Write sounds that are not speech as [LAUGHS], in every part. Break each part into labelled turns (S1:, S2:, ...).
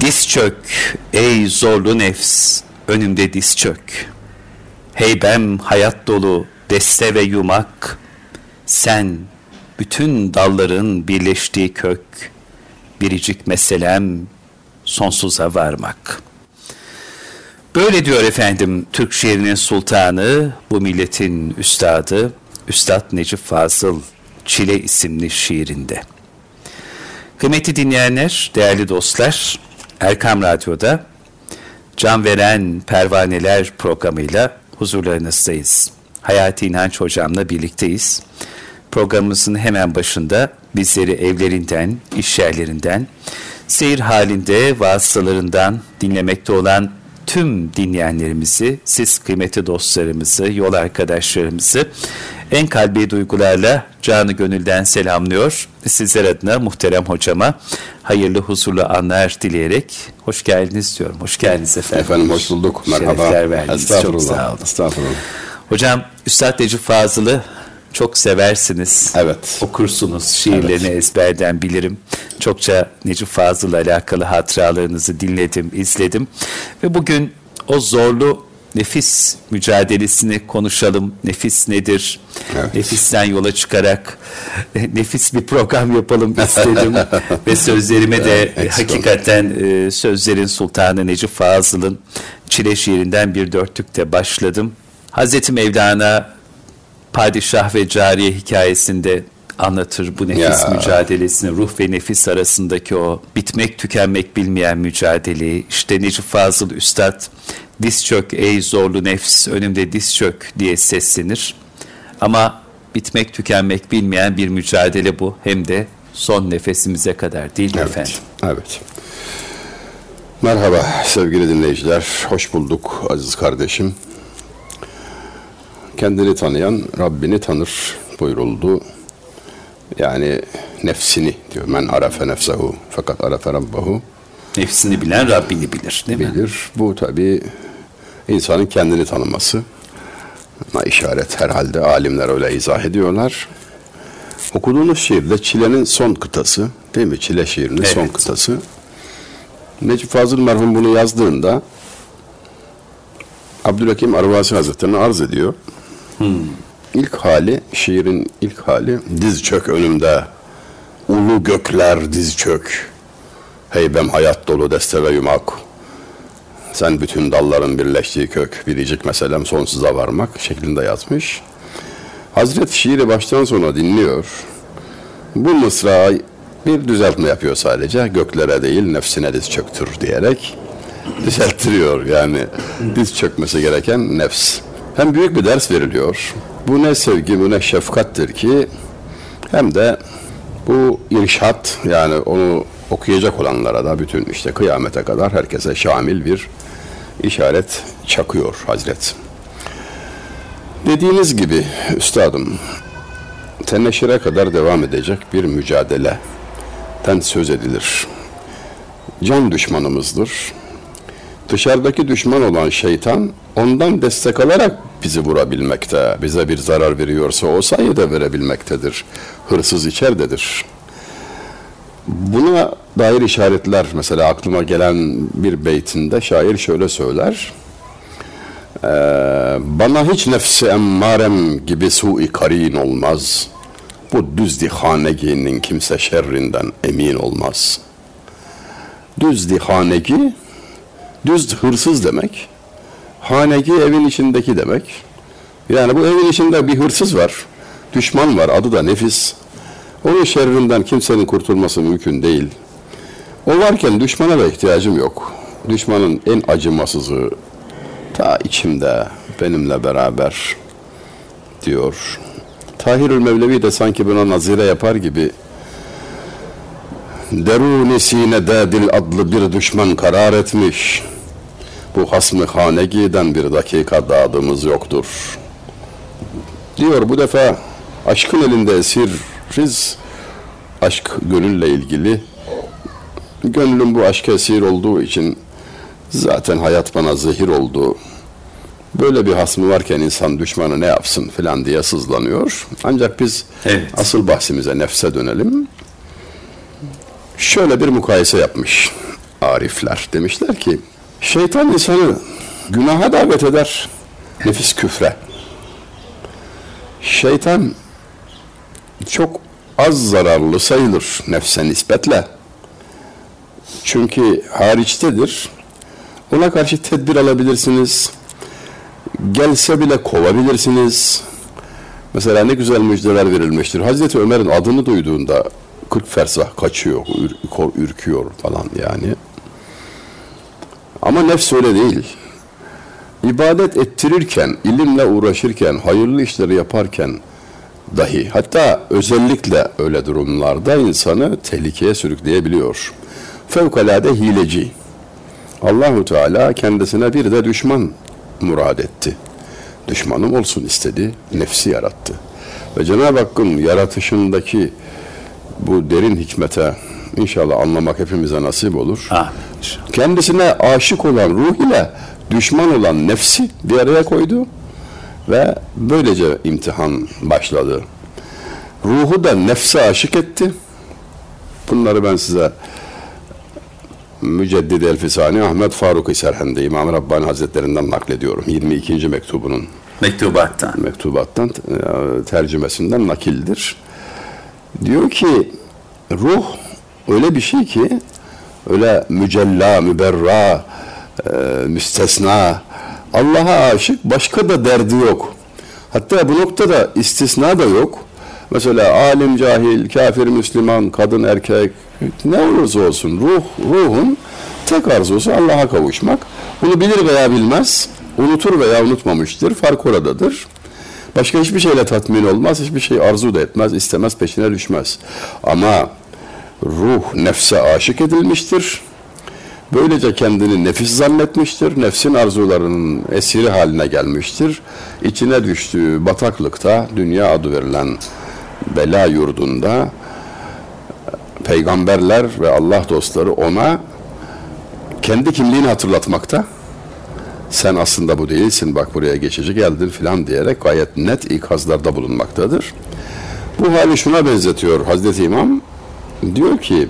S1: Diz çök ey zorlu nefs önümde diz çök. Heybem hayat dolu deste ve yumak. Sen bütün dalların birleştiği kök. Biricik meselem sonsuza varmak. Böyle diyor efendim Türk şiirinin sultanı, bu milletin üstadı, Üstad Necip Fazıl Çile isimli şiirinde. Kıymetli dinleyenler, değerli dostlar, Erkam Radyo'da Can Veren Pervaneler programıyla huzurlarınızdayız. Hayati İnanç Hocam'la birlikteyiz. Programımızın hemen başında bizleri evlerinden, iş yerlerinden, seyir halinde vasıtalarından dinlemekte olan tüm dinleyenlerimizi, siz kıymetli dostlarımızı, yol arkadaşlarımızı en kalbi duygularla canı gönülden selamlıyor. Sizler adına muhterem hocama hayırlı huzurlu anlar dileyerek hoş geldiniz diyorum. Hoş geldiniz efendim.
S2: Efendim hoş bulduk. Merhaba.
S1: Şerefler verdiniz. Çok sağ olun.
S2: Estağfurullah.
S1: Hocam Üstad Necip Fazıl'ı çok seversiniz.
S2: Evet.
S1: Okursunuz. Şiirlerini evet. ezberden bilirim. Çokça Necip Fazıl'la alakalı hatıralarınızı dinledim, izledim. Ve bugün o zorlu nefis mücadelesini konuşalım. Nefis nedir? Evet. Nefisten yola çıkarak nefis bir program yapalım [LAUGHS] istedim. Ve sözlerime de evet, hakikaten e, sözlerin sultanı Necip Fazıl'ın Çile şiirinden bir dörtlükte başladım. Hazreti Mevlana padişah ve cariye hikayesinde anlatır bu nefis ya. mücadelesini, ruh ve nefis arasındaki o bitmek tükenmek bilmeyen mücadeleyi. İşte Necip Fazıl Üstad diz çök ey zorlu nefs önümde diz çök diye seslenir. Ama bitmek tükenmek bilmeyen bir mücadele bu. Hem de son nefesimize kadar değil mi
S2: evet,
S1: efendim?
S2: Evet. Merhaba sevgili dinleyiciler. Hoş bulduk aziz kardeşim. Kendini tanıyan Rabbini tanır buyuruldu. Yani nefsini diyor. Men arafe nefsehu fakat arafe rabbahu.
S1: Nefsini bilen Rabbini bilir değil
S2: bilir. mi? Bilir. Bu tabi insanın kendini tanıması. Ama işaret herhalde alimler öyle izah ediyorlar. Okuduğunuz şiirde Çile'nin son kıtası değil mi? Çile şiirinin evet. son kıtası. Necip Fazıl merhum bunu yazdığında Abdülhakim Arvasi Hazretleri'ne arz ediyor. Hmm. İlk hali, şiirin ilk hali diz çök önümde. Ulu gökler diz çök. Heybem hayat dolu deste ve yumak. Sen bütün dalların birleştiği kök, biricik meselem sonsuza varmak şeklinde yazmış. Hazret şiiri baştan sona dinliyor. Bu mısra bir düzeltme yapıyor sadece. Göklere değil nefsine diz çöktür diyerek düzelttiriyor. Yani diz çökmesi gereken nefs. Hem büyük bir ders veriliyor. Bu ne sevgi, bu ne şefkattir ki hem de bu irşat yani onu okuyacak olanlara da bütün işte kıyamete kadar herkese şamil bir işaret çakıyor Hazret. Dediğiniz gibi üstadım teneşire kadar devam edecek bir mücadeleden söz edilir. Can düşmanımızdır. Dışarıdaki düşman olan şeytan ondan destek alarak bizi vurabilmekte, bize bir zarar veriyorsa o sayede verebilmektedir. Hırsız içeridedir. Buna dair işaretler mesela aklıma gelen bir beytinde şair şöyle söyler. Ee, bana hiç nefsi emmarem gibi su-i karin olmaz. Bu düz dihaneginin kimse şerrinden emin olmaz. Düz dihanegi, düz hırsız demek. Hanegi evin içindeki demek. Yani bu evin içinde bir hırsız var. Düşman var. Adı da nefis. Onun şerrinden kimsenin kurtulması mümkün değil. O varken düşmana da ihtiyacım yok. Düşmanın en acımasızı ta içimde benimle beraber diyor. Tahirül Mevlevi de sanki buna nazire yapar gibi deruni sinede dil adlı bir düşman karar etmiş. Bu hasmı hanegiden bir dakika dağdığımız yoktur. Diyor bu defa aşkın elinde esiriz. Aşk gönülle ilgili. Gönlüm bu aşk esir olduğu için zaten hayat bana zehir oldu. Böyle bir hasmı varken insan düşmanı ne yapsın filan diye sızlanıyor. Ancak biz evet. asıl bahsimize nefse dönelim. Şöyle bir mukayese yapmış arifler. Demişler ki şeytan insanı günaha davet eder. Nefis küfre. Şeytan çok az zararlı sayılır nefse nispetle. Çünkü hariçtedir. Ona karşı tedbir alabilirsiniz. Gelse bile kovabilirsiniz. Mesela ne güzel müjdeler verilmiştir. Hazreti Ömer'in adını duyduğunda 40 fersah kaçıyor, ür, ürküyor falan yani. Ama nefs öyle değil. İbadet ettirirken, ilimle uğraşırken, hayırlı işleri yaparken dahi hatta özellikle öyle durumlarda insanı tehlikeye sürükleyebiliyor. Fevkalade hileci. Allahu Teala kendisine bir de düşman murad etti. Düşmanım olsun istedi, nefsi yarattı. Ve Cenab-ı Hakk'ın yaratışındaki bu derin hikmete inşallah anlamak hepimize nasip olur.
S1: Ah,
S2: Kendisine aşık olan ruh ile düşman olan nefsi bir araya koydu ve böylece imtihan başladı. Ruhu da nefse aşık etti. Bunları ben size Müceddid Elfisani Ahmet Faruk Serhendi İmam Rabbani Hazretlerinden naklediyorum. 22. mektubunun
S1: Mektubattan.
S2: mektubattan e, tercümesinden nakildir. Diyor ki ruh öyle bir şey ki öyle mücella, müberra, e, müstesna Allah'a aşık başka da derdi yok. Hatta bu noktada istisna da yok. Mesela alim, cahil, kafir, Müslüman, kadın, erkek ne olursa olsun ruh, ruhun tek arzusu Allah'a kavuşmak. Bunu bilir veya bilmez, unutur veya unutmamıştır. Fark oradadır. Başka hiçbir şeyle tatmin olmaz, hiçbir şey arzu da etmez, istemez, peşine düşmez. Ama ruh nefse aşık edilmiştir. Böylece kendini nefis zannetmiştir. Nefsin arzularının esiri haline gelmiştir. İçine düştüğü bataklıkta dünya adı verilen bela yurdunda peygamberler ve Allah dostları ona kendi kimliğini hatırlatmakta. Sen aslında bu değilsin bak buraya geçici geldin filan diyerek gayet net ikazlarda bulunmaktadır. Bu hali şuna benzetiyor Hazreti İmam. Diyor ki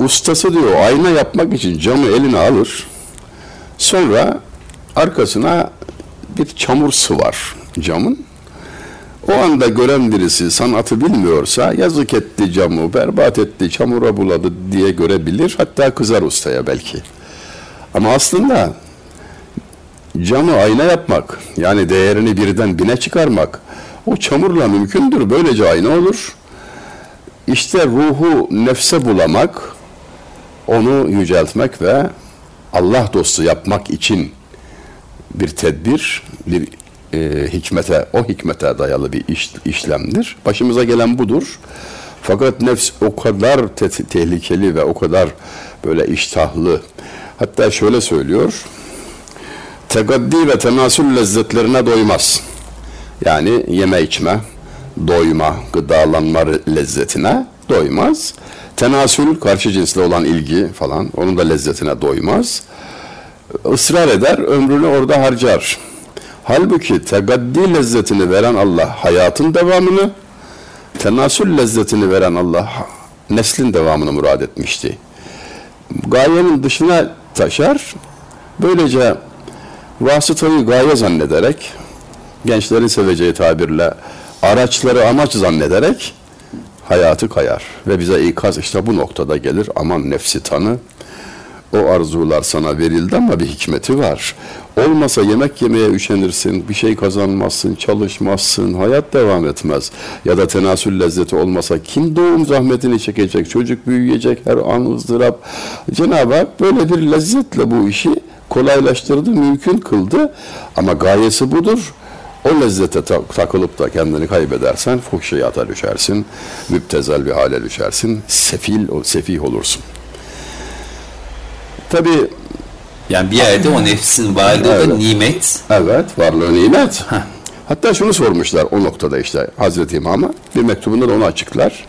S2: ustası diyor ayna yapmak için camı eline alır. Sonra arkasına bir çamur sıvar camın. O anda gören birisi sanatı bilmiyorsa yazık etti camı, berbat etti, çamura buladı diye görebilir. Hatta kızar ustaya belki. Ama aslında camı ayna yapmak, yani değerini birden bine çıkarmak, o çamurla mümkündür. Böylece ayna olur. İşte ruhu nefse bulamak, onu yüceltmek ve Allah dostu yapmak için bir tedbir, bir e, hikmete, o hikmete dayalı bir iş, işlemdir. Başımıza gelen budur. Fakat nefs o kadar te- tehlikeli ve o kadar böyle iştahlı. Hatta şöyle söylüyor. Tegaddi ve tenasül lezzetlerine doymaz. Yani yeme içme, doyma, gıdalanma lezzetine doymaz. Tenasül karşı cinsle olan ilgi falan onun da lezzetine doymaz. Israr eder, ömrünü orada harcar. Halbuki tegaddi lezzetini veren Allah hayatın devamını, tenasül lezzetini veren Allah neslin devamını murad etmişti. Gayenin dışına taşar, böylece vasıtayı gaye zannederek, gençlerin seveceği tabirle araçları amaç zannederek hayatı kayar. Ve bize ikaz işte bu noktada gelir. Aman nefsi tanı, o arzular sana verildi ama bir hikmeti var. Olmasa yemek yemeye üşenirsin, bir şey kazanmazsın, çalışmazsın, hayat devam etmez. Ya da tenasül lezzeti olmasa kim doğum zahmetini çekecek, çocuk büyüyecek, her an ızdırap. Cenab-ı Hak böyle bir lezzetle bu işi kolaylaştırdı, mümkün kıldı. Ama gayesi budur. O lezzete takılıp da kendini kaybedersen fuhşiyata düşersin, müptezel bir hale düşersin, sefil, sefih olursun. Tabi
S1: yani bir yerde o nefsin varlığı evet. da nimet.
S2: Evet, varlığı nimet. Heh. Hatta şunu sormuşlar o noktada işte Hazreti İmam'a bir mektubunda da onu açıklar.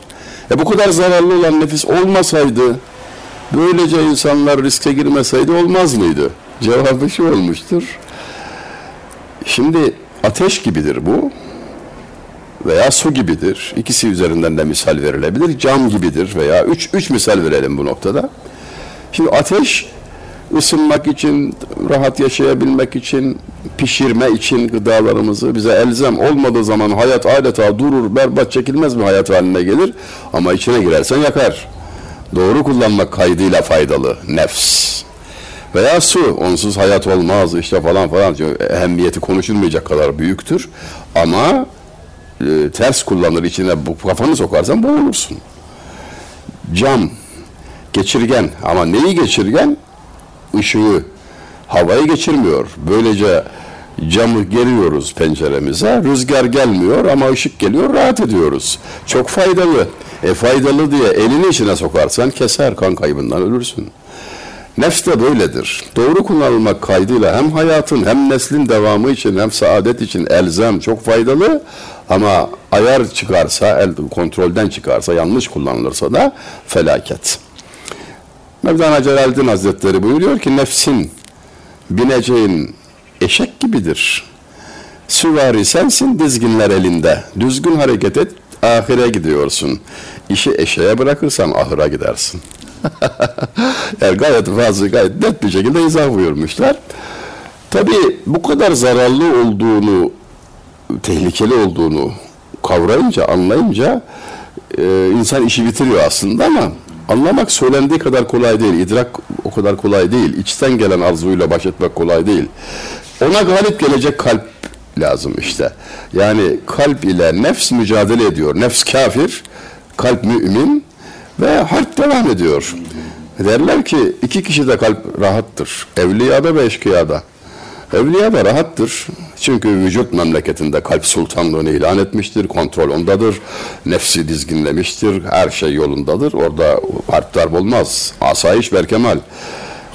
S2: E bu kadar zararlı olan nefis olmasaydı böylece insanlar riske girmeseydi olmaz mıydı? Cevabı şu olmuştur. Şimdi ateş gibidir bu veya su gibidir. İkisi üzerinden de misal verilebilir. Cam gibidir veya üç, üç misal verelim bu noktada. Şimdi ateş ısınmak için, rahat yaşayabilmek için, pişirme için gıdalarımızı bize elzem olmadığı zaman hayat adeta durur, berbat çekilmez mi hayat haline gelir. Ama içine girersen yakar. Doğru kullanmak kaydıyla faydalı. Nefs. Veya su. Onsuz hayat olmaz işte falan falan. Ehemmiyeti konuşulmayacak kadar büyüktür. Ama e, ters kullanır içine bu kafanı sokarsan boğulursun. Cam geçirgen ama neyi geçirgen? Işığı, havayı geçirmiyor. Böylece camı geriyoruz penceremize. Rüzgar gelmiyor ama ışık geliyor rahat ediyoruz. Çok faydalı. E faydalı diye elini içine sokarsan keser kan kaybından ölürsün. Nefs de böyledir. Doğru kullanılmak kaydıyla hem hayatın hem neslin devamı için hem saadet için elzem çok faydalı ama ayar çıkarsa, el kontrolden çıkarsa, yanlış kullanılırsa da felaket. Mevlana Celaleddin Hazretleri buyuruyor ki nefsin bineceğin eşek gibidir. Süvari sensin dizginler elinde. Düzgün hareket et ahire gidiyorsun. İşi eşeğe bırakırsan ahıra gidersin. [LAUGHS] yani gayet fazla gayet net bir şekilde izah buyurmuşlar. Tabi bu kadar zararlı olduğunu, tehlikeli olduğunu kavrayınca, anlayınca e, insan işi bitiriyor aslında ama anlamak söylendiği kadar kolay değil. İdrak o kadar kolay değil. İçten gelen arzuyla baş etmek kolay değil. Ona galip gelecek kalp lazım işte. Yani kalp ile nefs mücadele ediyor. Nefs kafir, kalp mümin ve harp devam ediyor. Derler ki iki kişi de kalp rahattır. Evliyada ve eşkıyada. Evliyada rahattır. Çünkü vücut memleketinde kalp sultanlığını ilan etmiştir. Kontrol ondadır. Nefsi dizginlemiştir. Her şey yolundadır. Orada harp darp olmaz. Asayiş berkemal.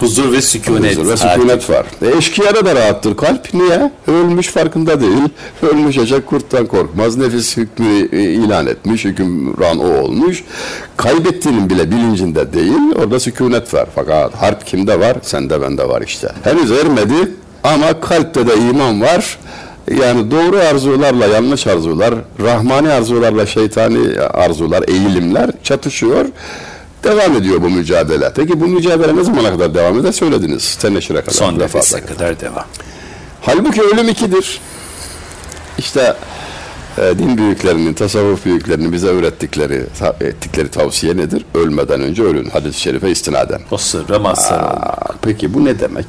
S1: Huzur ve sükunet.
S2: Huzur ve sükunet var. E, eşkıyada da rahattır kalp. Niye? Ölmüş farkında değil. Ölmüş eşek kurttan korkmaz. Nefis hükmü ilan etmiş. Hükümran o olmuş. Kaybettiğinin bile bilincinde değil. Orada sükunet var. Fakat harp kimde var? Sende bende var işte. Henüz ermedi ama kalpte de iman var. Yani doğru arzularla yanlış arzular, rahmani arzularla şeytani arzular, eğilimler çatışıyor. Devam ediyor bu mücadele. Peki bu mücadele ne zamana kadar devam eder? Söylediniz. Teneşire kadar.
S1: Son nefese kadar devam.
S2: Halbuki ölüm ikidir. İşte e, din büyüklerinin, tasavvuf büyüklerinin bize öğrettikleri, ettikleri tavsiye nedir? Ölmeden önce ölün. Hadis-i şerife istinaden.
S1: O sırra mazhar
S2: Peki bu ne demek?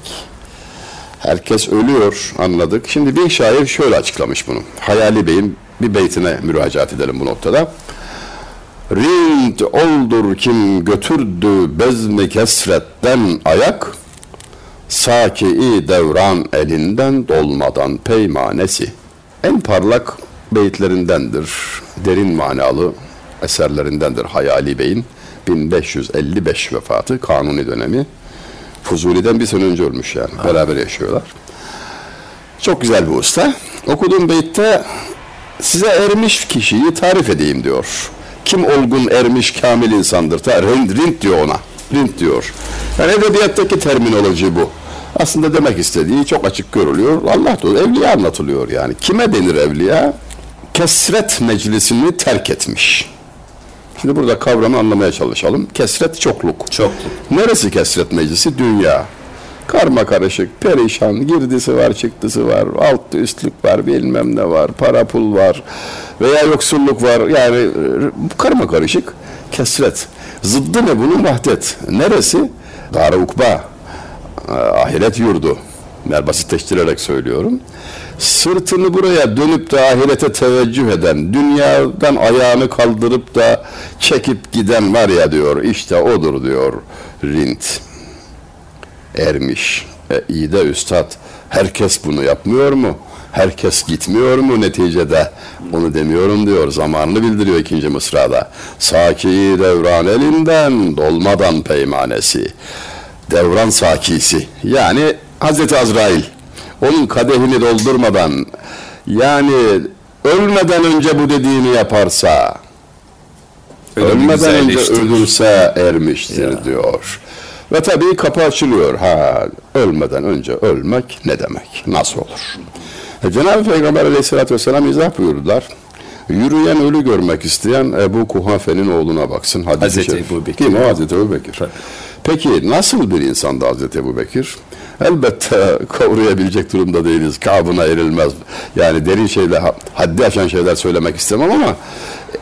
S2: Herkes ölüyor anladık. Şimdi bir şair şöyle açıklamış bunu. Hayali Bey'in bir beytine müracaat edelim bu noktada. Rint oldur kim götürdü bezmi kesretten ayak, saki devran elinden dolmadan peymanesi. En parlak beytlerindendir, derin manalı eserlerindendir Hayali Bey'in 1555 vefatı, kanuni dönemi. Fuzuli'den bir sene önce ölmüş yani. Ha. Beraber yaşıyorlar. Çok güzel bir usta. Okuduğum beytte size ermiş kişiyi tarif edeyim diyor. Kim olgun ermiş kamil insandır? Rind, rind diyor ona. Rind diyor. Yani edebiyattaki terminoloji bu. Aslında demek istediği çok açık görülüyor. Allah da evliya anlatılıyor yani. Kime denir evliya? Kesret meclisini terk etmiş. Şimdi burada kavramı anlamaya çalışalım. Kesret çokluk.
S1: Çokluk.
S2: Neresi kesret meclisi? Dünya. Karma karışık, perişan, girdisi var, çıktısı var, alt üstlük var, bilmem ne var, para pul var veya yoksulluk var. Yani e, karma karışık, kesret. Zıddı ne bunun? Vahdet. Neresi? Dar ukba, e, ahiret yurdu. Ben basitleştirerek söylüyorum sırtını buraya dönüp de ahirete teveccüh eden, dünyadan ayağını kaldırıp da çekip giden var ya diyor, işte odur diyor Rint. Ermiş. E, iyi de üstad, herkes bunu yapmıyor mu? Herkes gitmiyor mu neticede? Onu demiyorum diyor. Zamanını bildiriyor ikinci mısrada. Saki devran elinden dolmadan peymanesi. Devran sakisi. Yani Hazreti Azrail onun kadehini doldurmadan yani ölmeden önce bu dediğini yaparsa ölmeden önce ölürse ermiştir ya. diyor. Ve tabii kapı açılıyor. Ha ölmeden önce ölmek ne demek? Nasıl olur? E, Cenab-ı Peygamber aleyhissalatü vesselam izah buyurdular. Yürüyen ölü görmek isteyen Ebu Kuhafe'nin oğluna baksın. Hadis-i
S1: Hazreti. Ebu Bekir.
S2: Mi? O Hazreti Ebu Bekir. Peki nasıl bir insandı Hazreti Ebu Bekir? Elbette kavrayabilecek durumda değiliz. Kabına erilmez. Yani derin şeyler, haddi aşan şeyler söylemek istemem ama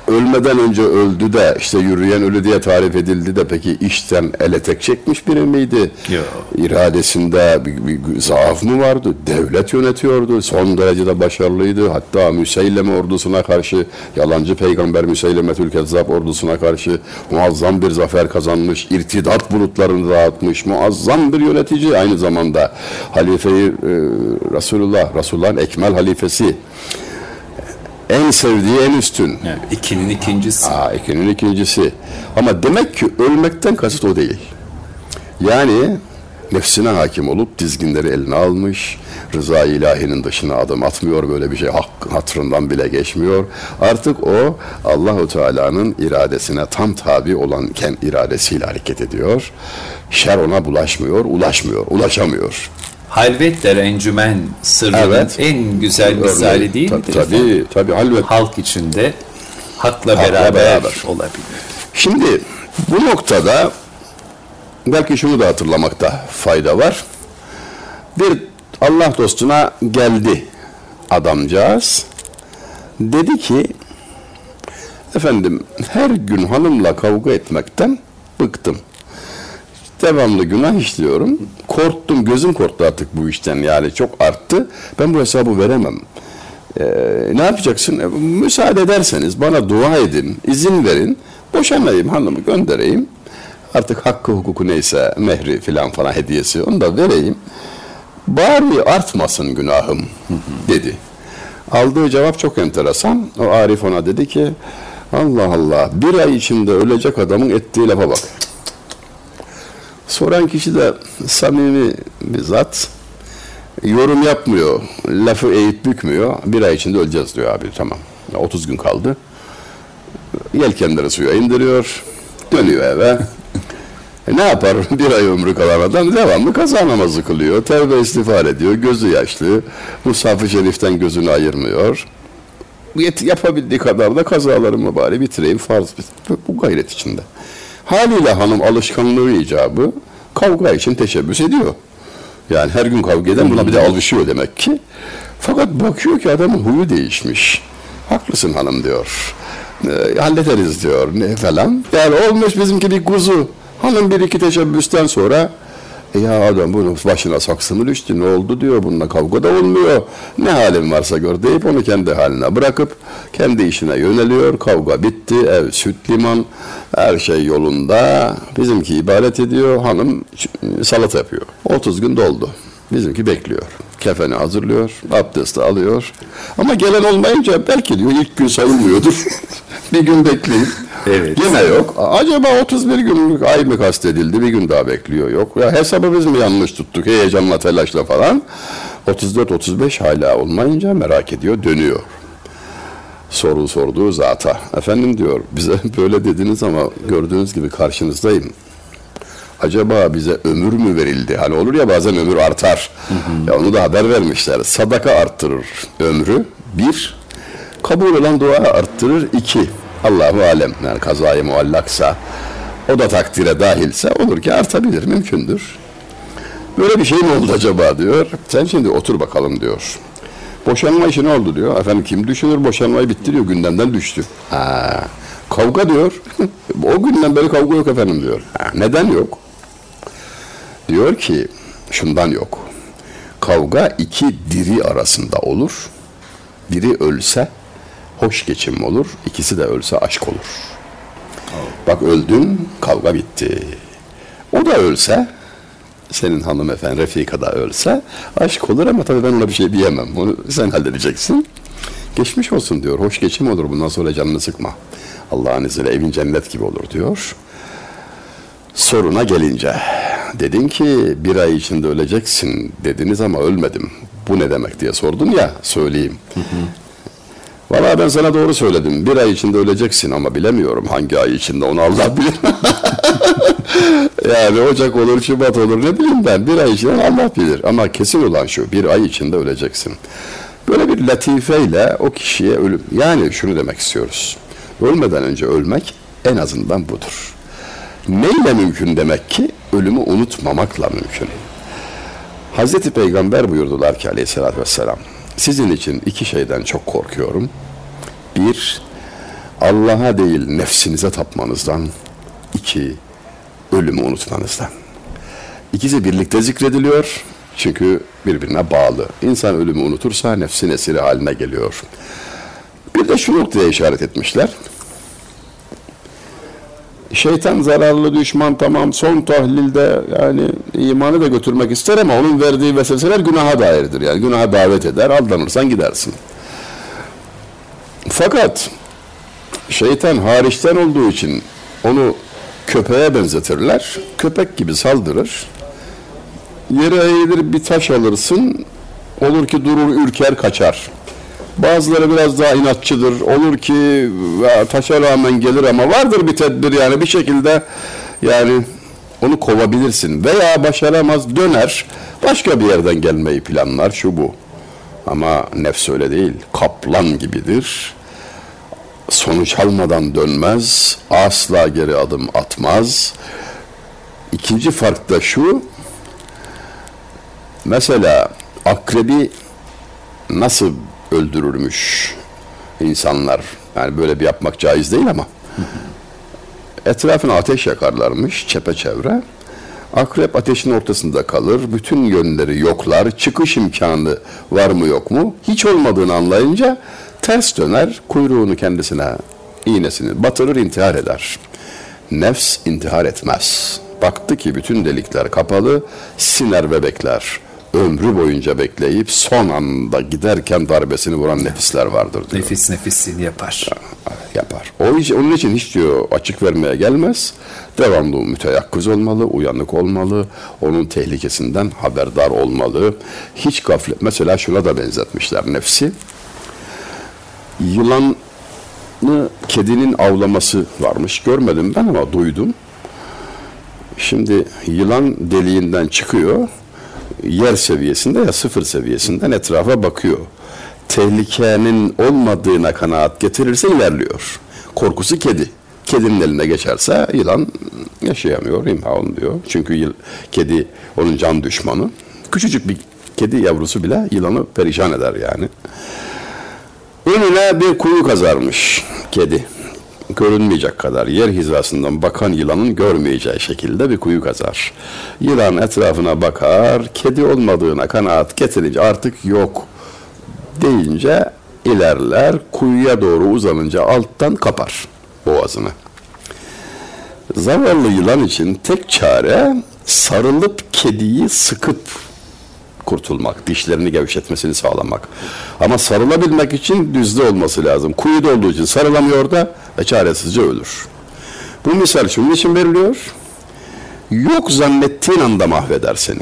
S2: ölmeden önce öldü de işte yürüyen ölü diye tarif edildi de peki işten ele tek çekmiş biri miydi?
S1: Yok.
S2: İradesinde bir, bir zaaf mı vardı? Devlet yönetiyordu. Son derecede başarılıydı. Hatta Müseyleme ordusuna karşı yalancı peygamber Müseylemetül Kezzab ordusuna karşı muazzam bir zafer kazanmış. irtidat bulutlarını dağıtmış. Muazzam bir yönetici aynı zamanda. Halifeyi e, Resulullah, Resulullah'ın ekmel halifesi. En sevdiği en üstün.
S1: Yani ikinin ikincisi.
S2: Aa, ikinin ikincisi. Ama demek ki ölmekten kasıt o değil. Yani nefsine hakim olup dizginleri eline almış, rıza ilahinin dışına adım atmıyor, böyle bir şey hak, hatırından bile geçmiyor. Artık o Allahu Teala'nın iradesine tam tabi olan iradesiyle hareket ediyor. Şer ona bulaşmıyor, ulaşmıyor, ulaşamıyor.
S1: Halvetler encümen sırrının
S2: Evet.
S1: en güzel misali değil
S2: Ta-
S1: midir? efendim?
S2: Tabii, tabii halvet.
S1: Halk içinde hakla,
S2: Hakla
S1: beraber,
S2: beraber.
S1: olabilir.
S2: Şimdi bu noktada belki şunu da hatırlamakta fayda var. Bir Allah dostuna geldi adamcağız. Dedi ki efendim her gün hanımla kavga etmekten bıktım. Devamlı günah işliyorum. Korktum, gözüm korktu artık bu işten yani çok arttı. Ben bu hesabı veremem. Ee, ne yapacaksın? E, müsaade ederseniz bana dua edin, izin verin. Boşanayım hanımı göndereyim. Artık hakkı hukuku neyse mehri filan falan hediyesi onu da vereyim. Bari artmasın günahım dedi. Aldığı cevap çok enteresan. O Arif ona dedi ki Allah Allah bir ay içinde ölecek adamın ettiği lafa bak. Soran kişi de samimi bir zat. Yorum yapmıyor. Lafı eğip bükmüyor. Bir ay içinde öleceğiz diyor abi. Tamam. Ya 30 gün kaldı. Yelkenleri suya indiriyor. Dönüyor eve. E ne yapar? [LAUGHS] Bir ay ömrü kalan adam devamlı kaza namazı kılıyor. Tevbe istiğfar ediyor. Gözü yaşlı. Mushaf-ı Şerif'ten gözünü ayırmıyor. Yet- Yapabildiği kadar da kazalarımı bari bitireyim. Farz bit- Bu gayret içinde. Haliyle hanım alışkanlığı icabı kavga için teşebbüs ediyor. Yani her gün kavga eden buna bir de alışıyor demek ki. Fakat bakıyor ki adamın huyu değişmiş. Haklısın hanım diyor. E, hallederiz diyor ne falan. Yani olmuş bizimki bir kuzu. Hanım bir iki teşebbüsten sonra "E ya adam bunun başına saksı mı düştü ne oldu diyor bununla kavga da olmuyor. Ne halin varsa gör deyip onu kendi haline bırakıp kendi işine yöneliyor. Kavga bitti ev süt liman her şey yolunda. Bizimki ibadet ediyor hanım salata yapıyor. 30 gün doldu. Bizimki bekliyor. Kefeni hazırlıyor, abdesti alıyor. Ama gelen olmayınca belki diyor ilk gün sayılmıyordur. [LAUGHS] bir gün bekleyip
S1: Evet.
S2: Yine yok. Acaba 31 günlük ay mı kastedildi? Bir gün daha bekliyor. Yok. Ya hesabı biz mi yanlış tuttuk? Heyecanla, telaşla falan. 34-35 hala olmayınca merak ediyor, dönüyor. Soru sorduğu zata. Efendim diyor, bize [LAUGHS] böyle dediniz ama gördüğünüz gibi karşınızdayım. Acaba bize ömür mü verildi? Hani olur ya bazen ömür artar. Ya onu da haber vermişler. Sadaka arttırır ömrü. Bir, kabul olan dua arttırır. İki, Allahu alem yani kazayı muallaksa o da takdire dahilse olur ki artabilir, mümkündür. Böyle bir şey mi oldu acaba diyor. Sen şimdi otur bakalım diyor. Boşanma işi ne oldu diyor. Efendim kim düşünür boşanmayı bitti diyor. Gündemden düştü. Ha, kavga diyor. [LAUGHS] o günden beri kavga yok efendim diyor. Ha, neden yok? Diyor ki şundan yok. Kavga iki diri arasında olur. Biri ölse hoş geçim olur. ikisi de ölse aşk olur. Bak öldün kavga bitti. O da ölse senin hanımefendi Refika da ölse aşk olur ama tabii ben ona bir şey diyemem. Onu sen halledeceksin. Geçmiş olsun diyor. Hoş geçim olur. Bundan sonra canını sıkma. Allah'ın izniyle evin cennet gibi olur diyor. Soruna gelince dedin ki bir ay içinde öleceksin dediniz ama ölmedim. Bu ne demek diye sordun ya söyleyeyim. Valla ben sana doğru söyledim. Bir ay içinde öleceksin ama bilemiyorum hangi ay içinde onu Allah [LAUGHS] bilir. yani Ocak olur, Şubat olur ne bileyim ben. Bir ay içinde Allah bilir. Ama kesin olan şu bir ay içinde öleceksin. Böyle bir latifeyle o kişiye ölüm. Yani şunu demek istiyoruz. Ölmeden önce ölmek en azından budur. Neyle mümkün demek ki? Ölümü unutmamakla mümkün. Hazreti Peygamber buyurdular ki aleyhissalatü vesselam, sizin için iki şeyden çok korkuyorum. Bir, Allah'a değil nefsinize tapmanızdan. iki ölümü unutmanızdan. İkisi birlikte zikrediliyor. Çünkü birbirine bağlı. İnsan ölümü unutursa nefsin esiri haline geliyor. Bir de şu noktaya işaret etmişler. Şeytan zararlı düşman tamam son tahlilde yani imanı da götürmek ister ama onun verdiği vesveseler günaha dairdir. Yani günaha davet eder aldanırsan gidersin. Fakat şeytan hariçten olduğu için onu köpeğe benzetirler. Köpek gibi saldırır. Yere eğilir bir taş alırsın. Olur ki durur ürker kaçar. Bazıları biraz daha inatçıdır. Olur ki taşa rağmen gelir ama vardır bir tedbir yani bir şekilde yani onu kovabilirsin. Veya başaramaz döner başka bir yerden gelmeyi planlar şu bu. Ama nefs öyle değil. Kaplan gibidir. Sonuç almadan dönmez. Asla geri adım atmaz. İkinci fark da şu. Mesela akrebi nasıl öldürürmüş insanlar. Yani böyle bir yapmak caiz değil ama. Etrafına ateş yakarlarmış çepeçevre. Akrep ateşin ortasında kalır. Bütün yönleri yoklar. Çıkış imkanı var mı yok mu? Hiç olmadığını anlayınca ters döner. Kuyruğunu kendisine iğnesini batırır intihar eder. Nefs intihar etmez. Baktı ki bütün delikler kapalı. Siner ve bekler ömrü boyunca bekleyip son anda giderken darbesini vuran nefisler vardır diyor.
S1: Nefis nefisini yapar.
S2: Yapar. O iş, onun için hiç diyor açık vermeye gelmez. Devamlı müteyakkız olmalı, uyanık olmalı. Onun tehlikesinden haberdar olmalı. Hiç gaflet. Mesela şuna da benzetmişler nefsi. Yılanı kedinin avlaması varmış. Görmedim ben ama duydum. Şimdi yılan deliğinden çıkıyor yer seviyesinde ya sıfır seviyesinden etrafa bakıyor. Tehlikenin olmadığına kanaat getirirse ilerliyor. Korkusu kedi. Kedinin eline geçerse yılan yaşayamıyor, imha diyor. Çünkü yıl, kedi onun can düşmanı. Küçücük bir kedi yavrusu bile yılanı perişan eder yani. Önüne bir kuyu kazarmış kedi görünmeyecek kadar yer hizasından bakan yılanın görmeyeceği şekilde bir kuyu kazar. Yılan etrafına bakar, kedi olmadığına kanaat getirince artık yok deyince ilerler, kuyuya doğru uzanınca alttan kapar boğazını. Zavallı yılan için tek çare sarılıp kediyi sıkıp kurtulmak, dişlerini gevşetmesini sağlamak. Ama sarılabilmek için düzde olması lazım. Kuyuda olduğu için sarılamıyor da ve çaresizce ölür. Bu misal şunun için veriliyor. Yok zannettiğin anda mahveder seni.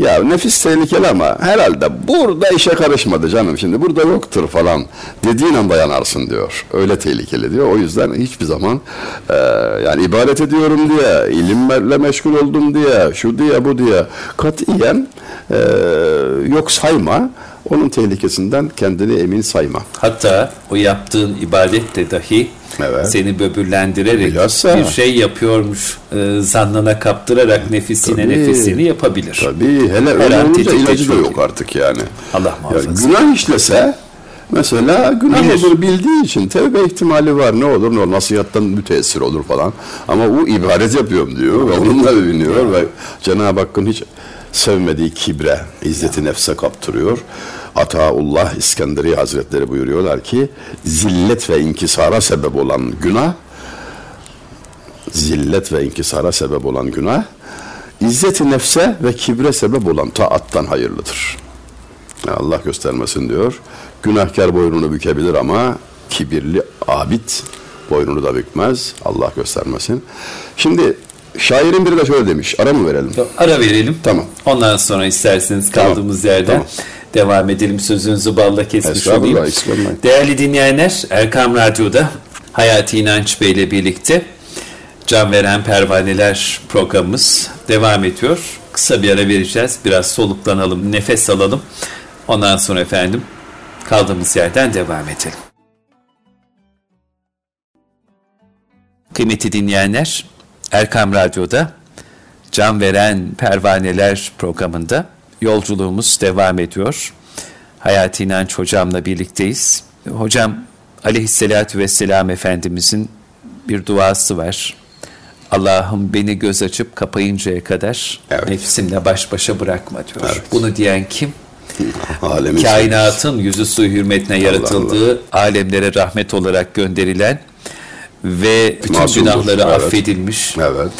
S2: Ya nefis tehlikeli ama herhalde burada işe karışmadı canım şimdi burada yoktur falan dediğin anda yanarsın diyor. Öyle tehlikeli diyor. O yüzden hiçbir zaman e, yani ibadet ediyorum diye, ilimle meşgul oldum diye, şu diye bu diye katiyen e, yok sayma. Onun tehlikesinden kendini emin sayma.
S1: Hatta o yaptığın ibadette dahi
S2: Evet.
S1: seni böbürlendirerek
S2: Bilhassa.
S1: bir şey yapıyormuş e, zannına kaptırarak nefisine
S2: Tabii.
S1: nefisini yapabilir.
S2: Tabii hele öyle olunca ilacı da yok artık yani.
S1: Allah
S2: Yani
S1: muhafaza.
S2: günah işlese mesela günah
S1: Bilir.
S2: olur bildiği için tevbe ihtimali var ne olur ne olur nasihattan müteessir olur falan ama o ibadet yapıyorum diyor ve onunla övünüyor ve Cenab-ı Hakk'ın hiç sevmediği kibre, izzeti nefse kaptırıyor. Ataullah İskenderi Hazretleri buyuruyorlar ki zillet ve inkisara sebep olan günah zillet ve inkisara sebep olan günah izzeti nefse ve kibre sebep olan taattan hayırlıdır. Allah göstermesin diyor. Günahkar boynunu bükebilir ama kibirli abid boynunu da bükmez. Allah göstermesin. Şimdi şairin biri de şöyle demiş. Ara mı verelim?
S1: Ara verelim.
S2: Tamam.
S1: Ondan sonra isterseniz
S2: Tamam.
S1: kaldığımız yerden
S2: Tamam.
S1: Devam edelim. Sözünüzü balla kesmiş olayım. Değerli dinleyenler, Erkam Radyo'da Hayati İnanç Bey ile birlikte Can Veren Pervaneler programımız devam ediyor. Kısa bir ara vereceğiz. Biraz soluklanalım, nefes alalım. Ondan sonra efendim kaldığımız yerden devam edelim. Kıymetli dinleyenler, Erkam Radyo'da Can Veren Pervaneler programında yolculuğumuz devam ediyor. Hayati İnanç hocamla birlikteyiz. Hocam aleyhissalatü vesselam Efendimizin bir duası var. Allah'ım beni göz açıp kapayıncaya kadar evet. nefsimle baş başa bırakma diyor. Evet. Bunu diyen kim? Alemin Kainatın yüzü suyu hürmetine Allah yaratıldığı, Allah. alemlere rahmet olarak gönderilen ve bütün Masumdur. günahları evet. affedilmiş.
S2: Evet.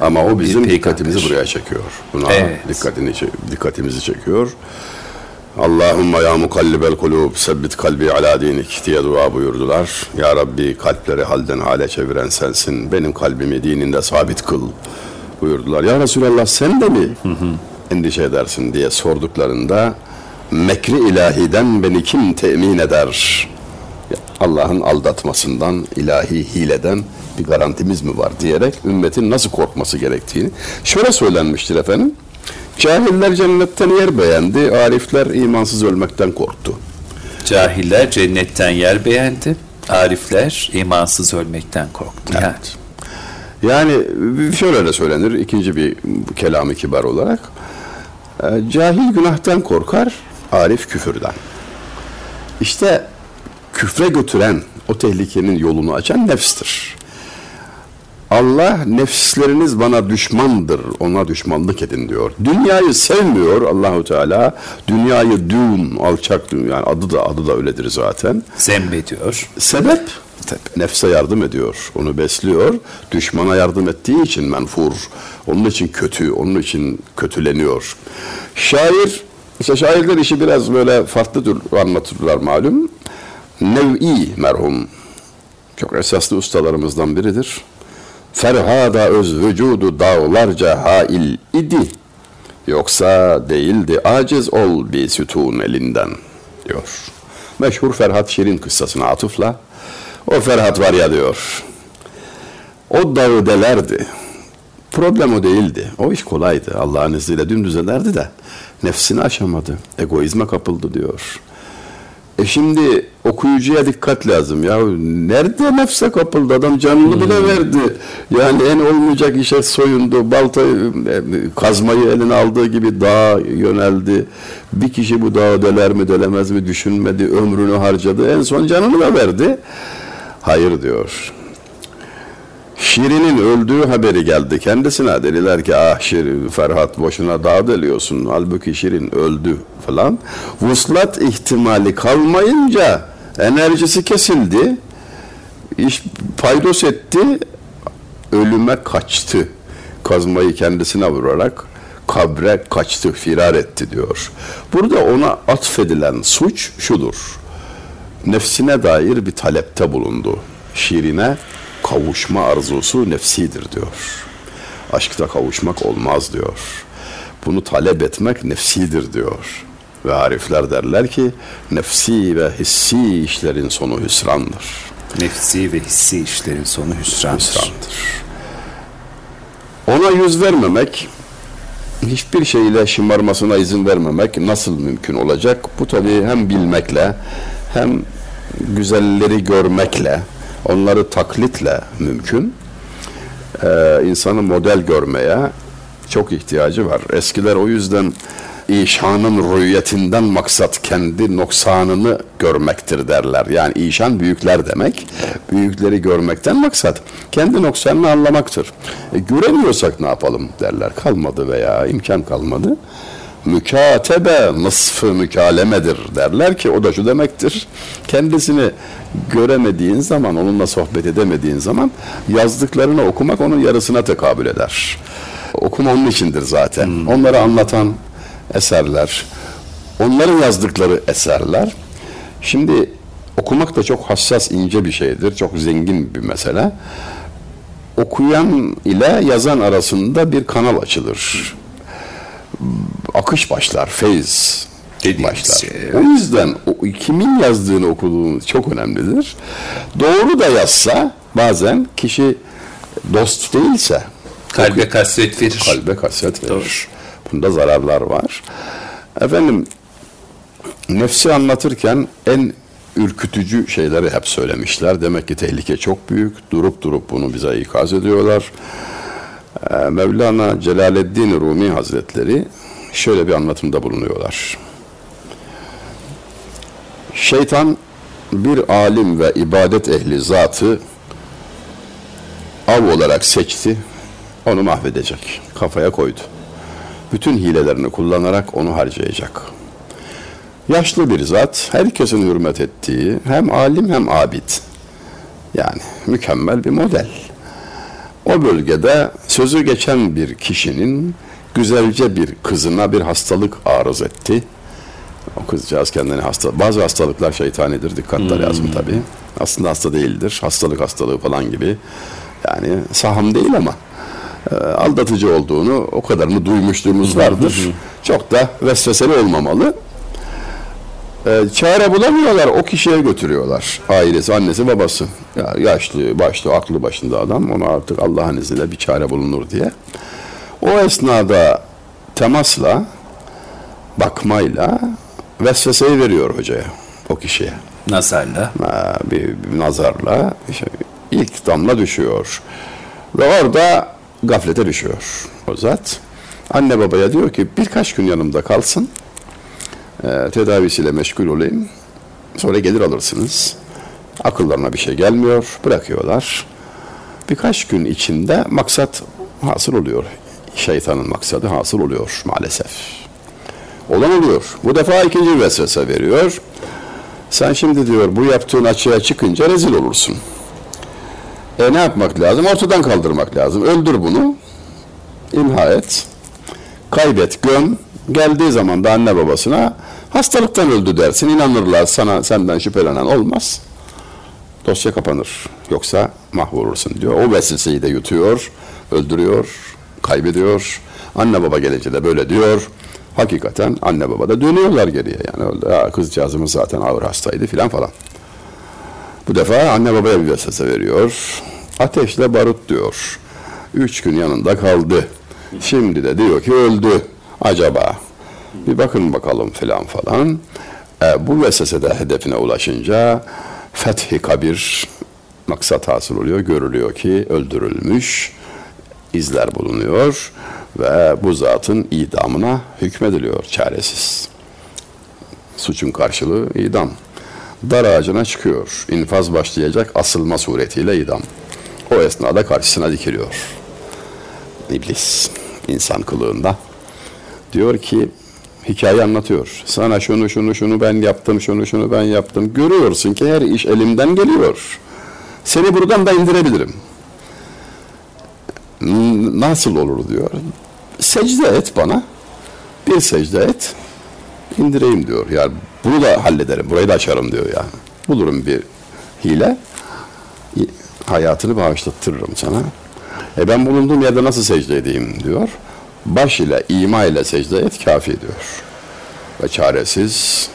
S2: Ama o bizim dikkatimizi buraya çekiyor. Buna evet. dikkatini dikkatimizi çekiyor. Allahümme ya mukallibel kulub sebbit kalbi ala dinik diye dua buyurdular. Ya Rabbi kalpleri halden hale çeviren sensin. Benim kalbimi dininde sabit kıl buyurdular. Ya Resulallah sen de mi hı hı. endişe edersin diye sorduklarında mekri ilahiden beni kim temin eder? Allah'ın aldatmasından, ilahi hileden bir garantimiz mi var diyerek ümmetin nasıl korkması gerektiğini şöyle söylenmiştir efendim. Cahiller cennetten yer beğendi, arifler imansız ölmekten korktu.
S1: Cahiller cennetten yer beğendi, arifler imansız ölmekten korktu.
S2: Evet. Yani şöyle de söylenir ikinci bir kelamı kibar olarak. E, cahil günahtan korkar, arif küfürden. İşte küfre götüren, o tehlikenin yolunu açan nefstir. Allah nefsleriniz bana düşmandır, ona düşmanlık edin diyor. Dünyayı sevmiyor Allahu Teala. Dünyayı dün, alçak dünya, yani adı da adı da öyledir zaten.
S1: Zemmediyor.
S2: Sebep nefse yardım ediyor, onu besliyor. Düşmana yardım ettiği için menfur, onun için kötü, onun için kötüleniyor. Şair, işte şairler işi biraz böyle farklı tür anlatırlar malum. Nev'i merhum, çok esaslı ustalarımızdan biridir. Ferhada öz vücudu dağlarca hail idi. Yoksa değildi aciz ol bir sütun elinden diyor. Meşhur Ferhat Şirin kıssasına atıfla o Ferhat var ya diyor. O dağı delerdi. Problem o değildi. O iş kolaydı. Allah'ın izniyle dümdüz ederdi de nefsini aşamadı. Egoizme kapıldı diyor. E şimdi okuyucuya dikkat lazım ya. Nerede nefse kapıldı adam canını hmm. bile verdi. Yani en olmayacak işe soyundu. Baltayı, e, kazmayı eline aldığı gibi dağa yöneldi. Bir kişi bu dağı deler mi delemez mi düşünmedi. Ömrünü harcadı. En son canını da verdi. Hayır diyor. Şirin'in öldüğü haberi geldi kendisine. Dediler ki ah Şirin Ferhat boşuna dağ deliyorsun. Halbuki Şirin öldü falan. Vuslat ihtimali kalmayınca enerjisi kesildi. İş paydos etti. Ölüme kaçtı. Kazmayı kendisine vurarak kabre kaçtı, firar etti diyor. Burada ona atfedilen suç şudur. Nefsine dair bir talepte bulundu. Şirine kavuşma arzusu nefsidir diyor. Aşkta kavuşmak olmaz diyor. Bunu talep etmek nefsidir diyor. Ve arifler derler ki nefsi ve hissi işlerin sonu hüsrandır.
S1: Nefsi ve hissi işlerin sonu hüsrandır. hüsrandır.
S2: Ona yüz vermemek, hiçbir şeyle şımarmasına izin vermemek nasıl mümkün olacak? Bu tabi hem bilmekle hem güzelleri görmekle onları taklitle mümkün. Ee, insanı model görmeye çok ihtiyacı var. Eskiler o yüzden İşanın rüyetinden maksat kendi noksanını görmektir derler. Yani işan büyükler demek. Büyükleri görmekten maksat kendi noksanını anlamaktır. E, göremiyorsak ne yapalım derler. Kalmadı veya imkan kalmadı. Mükatebe nısfı mükalemedir derler ki o da şu demektir. Kendisini göremediğin zaman, onunla sohbet edemediğin zaman yazdıklarını okumak onun yarısına tekabül eder. Okuma onun içindir zaten. Hmm. Onları anlatan, eserler, onların yazdıkları eserler. Şimdi okumak da çok hassas, ince bir şeydir. Çok zengin bir mesele. Okuyan ile yazan arasında bir kanal açılır. Akış başlar, feyz başlar. Evet. O yüzden o, kimin yazdığını okuduğunuz çok önemlidir. Doğru da yazsa bazen kişi dost değilse
S1: kalbe kasvet verir.
S2: Kalbe kasvet verir. Doğru. Bunda zararlar var. Efendim nefsi anlatırken en ürkütücü şeyleri hep söylemişler. Demek ki tehlike çok büyük. Durup durup bunu bize ikaz ediyorlar. Ee, Mevlana Celaleddin Rumi Hazretleri şöyle bir anlatımda bulunuyorlar. Şeytan bir alim ve ibadet ehli zatı av olarak seçti, onu mahvedecek, kafaya koydu. Bütün hilelerini kullanarak onu harcayacak. Yaşlı bir zat, herkesin hürmet ettiği, hem alim hem abid. Yani mükemmel bir model. O bölgede sözü geçen bir kişinin güzelce bir kızına bir hastalık arız etti. O kızcağız kendini hasta. Bazı hastalıklar şeytanidir. Dikkatler hmm. lazım tabii. Aslında hasta değildir. Hastalık hastalığı falan gibi. Yani saham değil ama e, aldatıcı olduğunu o kadarını duymuşluğumuz vardır. Çok da vesveseli olmamalı. E, çare bulamıyorlar, o kişiye götürüyorlar. Ailesi, annesi, babası. Ya, yaşlı, başlı, aklı başında adam. Ona artık Allah'ın izniyle bir çare bulunur diye. O esnada temasla, bakmayla vesveseyi veriyor hocaya, o kişiye.
S1: Nazarla.
S2: Bir, bir nazarla işte ilk damla düşüyor. Ve orada gaflete düşüyor o zat. Anne babaya diyor ki birkaç gün yanımda kalsın. E, tedavisiyle meşgul olayım. Sonra gelir alırsınız. Akıllarına bir şey gelmiyor. Bırakıyorlar. Birkaç gün içinde maksat hasıl oluyor. Şeytanın maksadı hasıl oluyor maalesef. Olan oluyor. Bu defa ikinci vesvese veriyor. Sen şimdi diyor bu yaptığın açığa çıkınca rezil olursun. E ne yapmak lazım? Ortadan kaldırmak lazım. Öldür bunu. İmha et. Kaybet, göm. Geldiği zaman da anne babasına hastalıktan öldü dersin. İnanırlar sana senden şüphelenen olmaz. Dosya kapanır. Yoksa mahvolursun diyor. O vesveseyi de yutuyor, öldürüyor, kaybediyor. Anne baba gelince de böyle diyor. Hakikaten anne baba da dönüyorlar geriye. Yani öyle, kızcağızımız zaten ağır hastaydı filan falan. Bu defa anne babaya bir vesvese veriyor. Ateşle barut diyor. Üç gün yanında kaldı. Şimdi de diyor ki öldü. Acaba bir bakın bakalım filan falan. E, bu vesvesede hedefine ulaşınca fethi kabir maksat hasıl oluyor. Görülüyor ki öldürülmüş. İzler bulunuyor ve bu zatın idamına hükmediliyor çaresiz. Suçun karşılığı idam dar ağacına çıkıyor. İnfaz başlayacak asılma suretiyle idam. O esnada karşısına dikiliyor. İblis insan kılığında. Diyor ki hikaye anlatıyor. Sana şunu şunu şunu ben yaptım, şunu şunu ben yaptım. Görüyorsun ki her iş elimden geliyor. Seni buradan da indirebilirim. Nasıl olur diyor. Secde et bana. Bir secde et. indireyim diyor. Yani bunu da hallederim, burayı da açarım diyor yani. Bulurum bir hile, hayatını bağışlattırırım sana. E ben bulunduğum yerde nasıl secde edeyim diyor. Baş ile, ima ile secde et kafi diyor. Ve çaresiz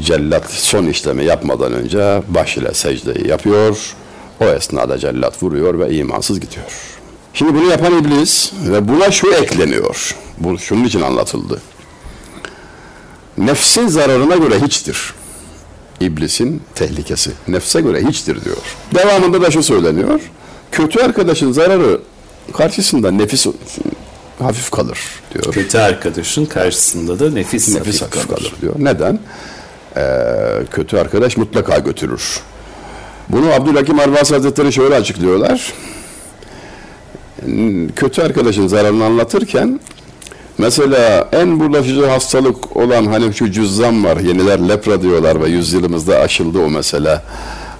S2: cellat son işlemi yapmadan önce baş ile secdeyi yapıyor. O esnada cellat vuruyor ve imansız gidiyor. Şimdi bunu yapan iblis ve buna şu ekleniyor. Bu şunun için anlatıldı. Nefsin zararına göre hiçtir. İblisin tehlikesi. Nefse göre hiçtir diyor. Devamında da şu söyleniyor. Kötü arkadaşın zararı karşısında nefis hafif kalır diyor.
S1: Kötü arkadaşın karşısında da nefis, nefis hafif, hafif kalır. kalır
S2: diyor. Neden? Ee, kötü arkadaş mutlaka götürür. Bunu Abdülhakim Arvas Hazretleri şöyle açıklıyorlar. Kötü arkadaşın zararını anlatırken Mesela en bulaşıcı hastalık olan hani şu cüzzam var. Yeniler lepra diyorlar ve yüzyılımızda aşıldı o mesele.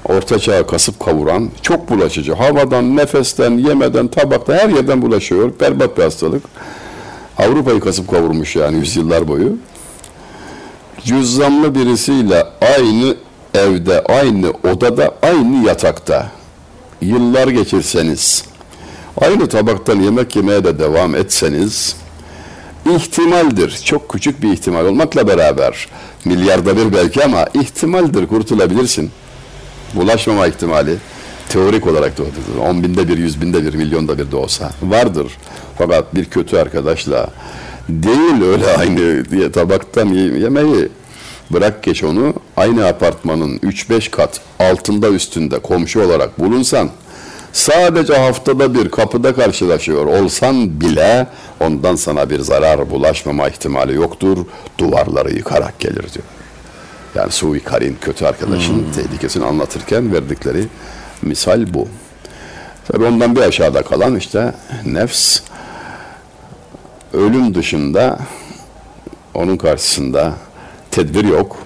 S2: Orta çağı kasıp kavuran çok bulaşıcı. Havadan, nefesten, yemeden, tabakta her yerden bulaşıyor. Berbat bir hastalık. Avrupa'yı kasıp kavurmuş yani yüzyıllar boyu. Cüzzamlı birisiyle aynı evde, aynı odada, aynı yatakta yıllar geçirseniz, aynı tabaktan yemek yemeye de devam etseniz, ihtimaldir. Çok küçük bir ihtimal olmakla beraber milyarda bir belki ama ihtimaldir kurtulabilirsin. Bulaşmama ihtimali teorik olarak da vardır. On binde bir, yüz binde bir, milyonda bir de olsa vardır. Fakat bir kötü arkadaşla değil öyle aynı diye tabaktan yemeği Bırak geç onu aynı apartmanın 3-5 kat altında üstünde komşu olarak bulunsan sadece haftada bir kapıda karşılaşıyor olsan bile ondan sana bir zarar bulaşmama ihtimali yoktur. Duvarları yıkarak gelir diyor. Yani Suvi Karin kötü arkadaşın hmm. tehlikesini anlatırken verdikleri misal bu. Tabi ondan bir aşağıda kalan işte nefs ölüm dışında onun karşısında tedbir yok.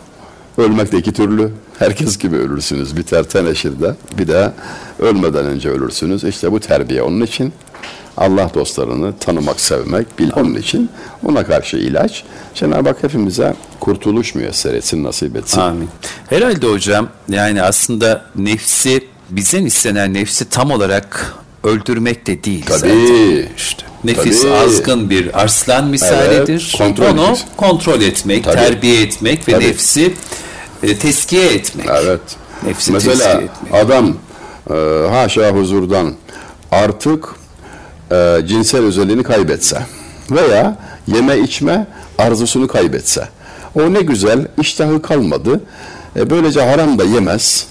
S2: Ölmek de iki türlü. Herkes gibi ölürsünüz. Biter teneşirde. Bir de ölmeden önce ölürsünüz. İşte bu terbiye onun için. Allah dostlarını tanımak, sevmek, bil onun için ona karşı ilaç. Cenab-ı Hak hepimize kurtuluş müyesser etsin, nasip etsin.
S1: Amin. Herhalde hocam yani aslında nefsi bizden istenen nefsi tam olarak öldürmek de değil
S2: Tabii.
S1: zaten. İşte nefis
S2: Tabii.
S1: azgın bir arslan misalidir.
S2: Evet, kontrol
S1: Onu
S2: edeceğiz.
S1: kontrol etmek,
S2: Tabii.
S1: terbiye etmek ve
S2: Tabii.
S1: nefsi e, teskiye etmek.
S2: Evet.
S1: Nefsi
S2: Mesela
S1: etmek.
S2: adam e, haşa huzurdan artık e, cinsel özelliğini kaybetse veya yeme içme arzusunu kaybetse o ne güzel iştahı kalmadı. E, böylece haram da yemez.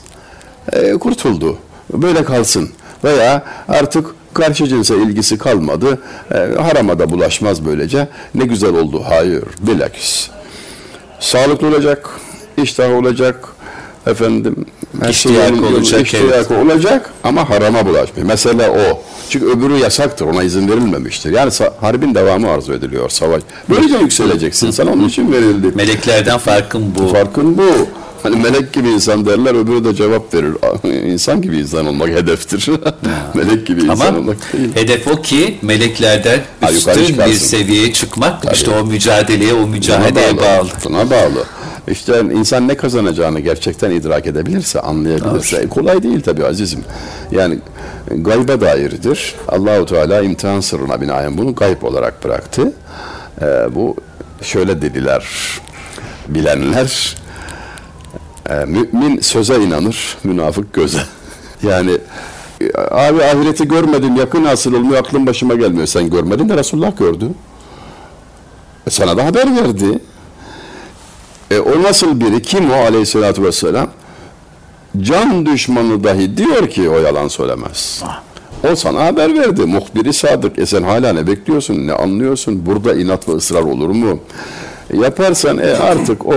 S2: E, kurtuldu. Böyle kalsın. Veya artık karşı cinse ilgisi kalmadı. E, harama da bulaşmaz böylece. Ne güzel oldu. Hayır. Bilakis. Sağlıklı olacak. İştah olacak. Efendim her
S1: İştiyak olacak,
S2: iştiyak olacak ama harama bulaşmıyor. Mesele o. Çünkü öbürü yasaktır. Ona izin verilmemiştir. Yani harbin devamı arzu ediliyor. Savaş. Böylece yükseleceksin. Sana onun için verildi.
S1: Meleklerden farkın bu.
S2: Farkın bu. Hani melek gibi insan derler, öbürü de cevap verir. İnsan gibi insan olmak hedeftir. [LAUGHS] melek gibi insan
S1: Ama
S2: olmak değil.
S1: hedef o ki meleklerden
S2: Ha,
S1: üstün
S2: çıkarsın.
S1: bir seviyeye çıkmak. İşte o mücadeleye, o
S2: Buna
S1: mücadeleye bağlı.
S2: Buna bağlı. İşte insan ne kazanacağını gerçekten idrak edebilirse, anlayabilirse. Kolay değil tabii azizim. Yani gayba dairdir. Allahu Teala imtihan sırrına binaen bunu gayb olarak bıraktı. Ee, bu şöyle dediler bilenler e, mümin söze inanır, münafık göze. [LAUGHS] Yani e, abi ahireti görmedim, yakın asıl olmuyor, aklım başıma gelmiyor. Sen görmedin de Resulullah gördü. E, sana da haber verdi. E, o nasıl biri? Kim o aleyhissalatü vesselam? Can düşmanı dahi diyor ki o yalan söylemez. O sana haber verdi. Muhbiri sadık. E sen hala ne bekliyorsun? Ne anlıyorsun? Burada inat ve ısrar olur mu? E, yaparsan e, artık o,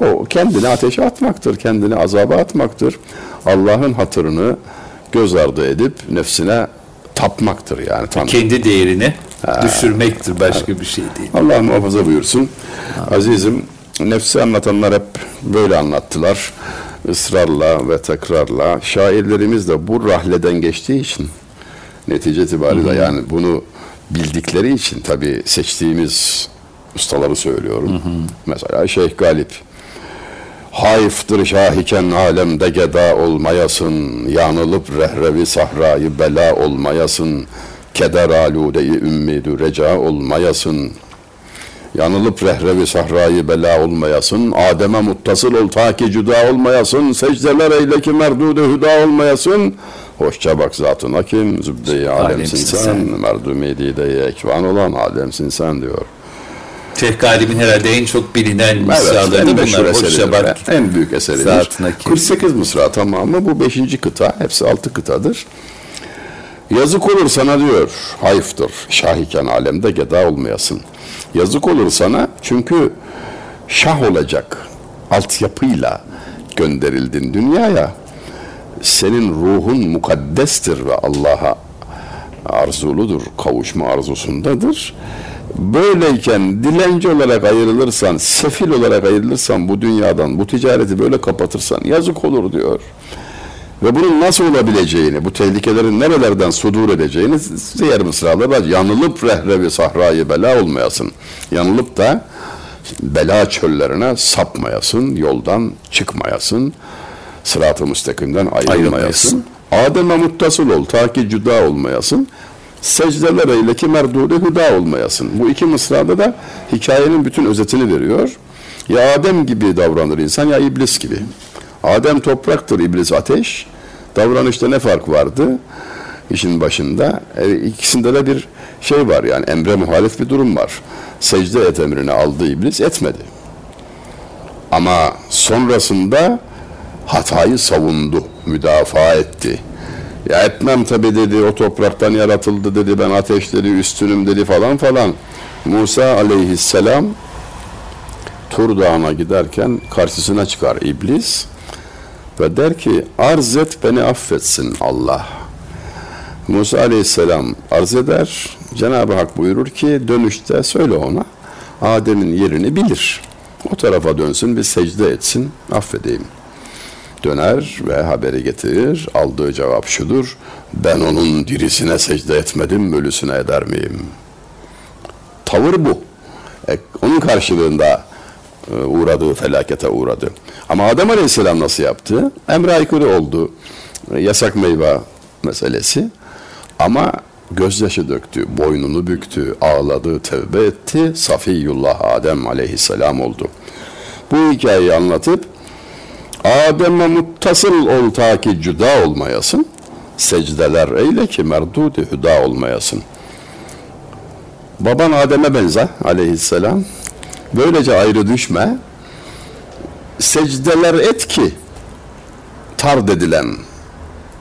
S2: o kendini ateşe atmaktır. Kendini azaba atmaktır. Allah'ın hatırını göz ardı edip nefsine tapmaktır yani. Tam.
S1: Kendi değerini düşürmektir. Başka bir şey değil.
S2: Allah muhafaza buyursun. Azizim nefsi anlatanlar hep böyle anlattılar. Israrla ve tekrarla. Şairlerimiz de bu rahleden geçtiği için netice itibariyle yani bunu bildikleri için tabi seçtiğimiz ustaları söylüyorum. Mesela Şeyh Galip. Hayıftır şahiken alemde geda olmayasın, yanılıp rehrevi sahrayı bela olmayasın, keder aludeyi ümmidü reca olmayasın, yanılıp rehrevi sahrayı bela olmayasın, Adem'e muttasıl ol ta ki cüda olmayasın, secdeler eyle ki merdude hüda olmayasın, hoşça bak zatına kim, zübde-i alemsin sen,
S1: sen.
S2: merdumi dide ekvan olan alemsin sen diyor.
S1: Şeyh Galip'in herhalde en çok bilinen mısraları
S2: en
S1: da
S2: meşhur
S1: bunlar. Hoşça bak.
S2: En büyük eseridir.
S1: Zatına kim?
S2: 48 mısra tamamı bu 5. kıta. Hepsi 6 kıtadır. Yazık olur sana diyor. Hayıftır. Şahiken alemde geda olmayasın. Yazık olur sana çünkü şah olacak altyapıyla gönderildin dünyaya. Senin ruhun mukaddestir ve Allah'a arzuludur, kavuşma arzusundadır. Böyleyken dilenci olarak ayrılırsan, sefil olarak ayrılırsan bu dünyadan, bu ticareti böyle kapatırsan yazık olur diyor. Ve bunun nasıl olabileceğini, bu tehlikelerin nerelerden sudur edeceğini diğer mısralar var. Yanılıp rehrevi sahrayı bela olmayasın. Yanılıp da bela çöllerine sapmayasın, yoldan çıkmayasın, sırat-ı müstakimden ayrılmayasın. Adem'e muttasıl ol, ta ki cüda olmayasın. Secdeler eyle ki merdudi hüda olmayasın. Bu iki mısrada da hikayenin bütün özetini veriyor. Ya Adem gibi davranır insan ya iblis gibi. Adem topraktır, iblis ateş. Davranışta ne fark vardı? İşin başında. E, ikisinde de bir şey var yani emre muhalif bir durum var. Secde et emrini aldı iblis etmedi. Ama sonrasında hatayı savundu, müdafaa etti. Ya etmem tabi dedi, o topraktan yaratıldı dedi, ben ateşleri üstünüm dedi falan falan. Musa aleyhisselam Tur Dağı'na giderken karşısına çıkar iblis ve der ki arz et beni affetsin Allah. Musa aleyhisselam arz eder. Cenab-ı Hak buyurur ki dönüşte söyle ona Adem'in yerini bilir. O tarafa dönsün bir secde etsin affedeyim. Döner ve haberi getirir. Aldığı cevap şudur. Ben onun dirisine secde etmedim, ölüsüne eder miyim? Tavır bu. E, onun karşılığında uğradığı felakete uğradı. Ama Adem Aleyhisselam nasıl yaptı? Emre aykırı oldu. E, yasak meyve meselesi. Ama gözyaşı döktü, boynunu büktü, ağladı, tevbe etti. Safiyullah Adem Aleyhisselam oldu. Bu hikayeyi anlatıp Adem'e muttasıl ol ta ki cüda olmayasın. Secdeler eyle ki merdudi hüda olmayasın. Baban Adem'e benzer aleyhisselam. Böylece ayrı düşme. Secdeler et ki tard edilen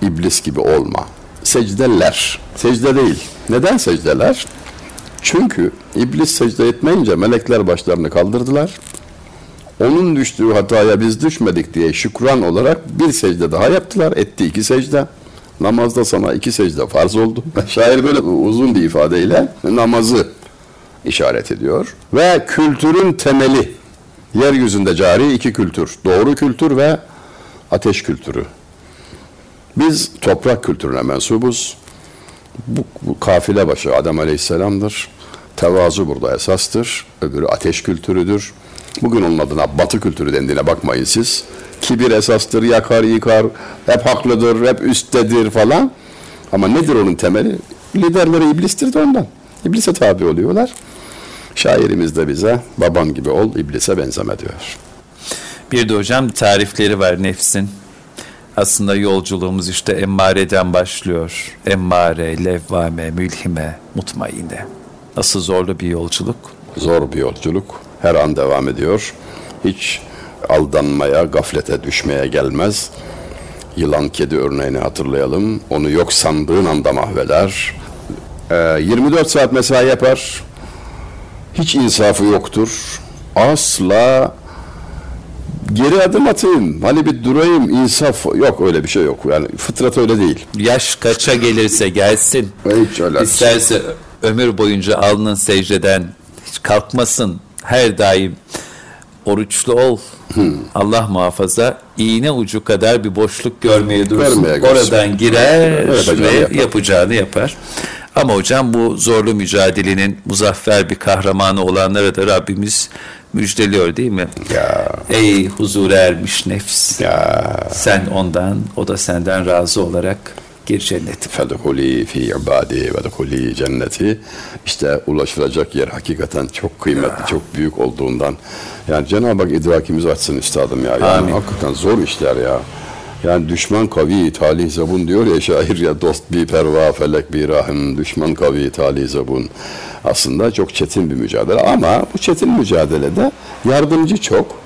S2: iblis gibi olma. Secdeler, secde değil. Neden secdeler? Çünkü iblis secde etmeyince melekler başlarını kaldırdılar. Onun düştüğü hataya biz düşmedik diye şükran olarak bir secde daha yaptılar. Etti iki secde. Namazda sana iki secde farz oldu. [LAUGHS] Şair böyle uzun bir ifadeyle namazı işaret ediyor. Ve kültürün temeli, yeryüzünde cari iki kültür. Doğru kültür ve ateş kültürü. Biz toprak kültürüne mensubuz. Bu, bu kafile başı Adem Aleyhisselam'dır. Tevazu burada esastır. Öbürü ateş kültürüdür. Bugün onun adına batı kültürü dendiğine bakmayın siz. Kibir esastır, yakar, yıkar, hep haklıdır, hep üsttedir falan. Ama nedir onun temeli? Liderleri iblistir de ondan. İblise tabi oluyorlar. Şairimiz de bize baban gibi ol, iblise benzeme diyor.
S1: Bir de hocam tarifleri var nefsin. Aslında yolculuğumuz işte emmareden başlıyor. Emmare, levvame, mülhime, mutmaine. Nasıl zorlu bir yolculuk?
S2: Zor bir yolculuk. Her an devam ediyor. Hiç aldanmaya, gaflete düşmeye gelmez. Yılan kedi örneğini hatırlayalım. Onu yok sandığın anda mahveder. Ee, 24 saat mesai yapar. Hiç insafı yoktur. Asla geri adım atayım, hani bir durayım, insaf yok öyle bir şey yok. Yani fıtrat öyle değil.
S1: Yaş kaça gelirse gelsin.
S2: Hiç öyle.
S1: İsterse ömür boyunca alnın secdeden hiç kalkmasın. Her daim oruçlu ol. Hmm. Allah muhafaza iğne ucu kadar bir boşluk görmeye dursun. Görmeye Oradan girer ve yapar. yapacağını yapar. Ama hocam bu zorlu mücadelenin muzaffer bir kahramanı olanlara da Rabbimiz müjdeliyor değil mi?
S2: Ya.
S1: Ey huzur ermiş nefs. Ya. Sen ondan, o da senden razı olarak gir cenneti.
S2: Fedhuli fi ibadi ve dhuli cenneti. İşte ulaşılacak yer hakikaten çok kıymetli, ya. çok büyük olduğundan. Yani Cenab-ı Hak idrakimizi açsın üstadım ya. Yani Amin. hakikaten zor işler ya. Yani düşman kavi talih zabun diyor ya şair ya dost bir perva felek bir rahim düşman kavi talih zabun. Aslında çok çetin bir mücadele ama bu çetin mücadelede yardımcı çok.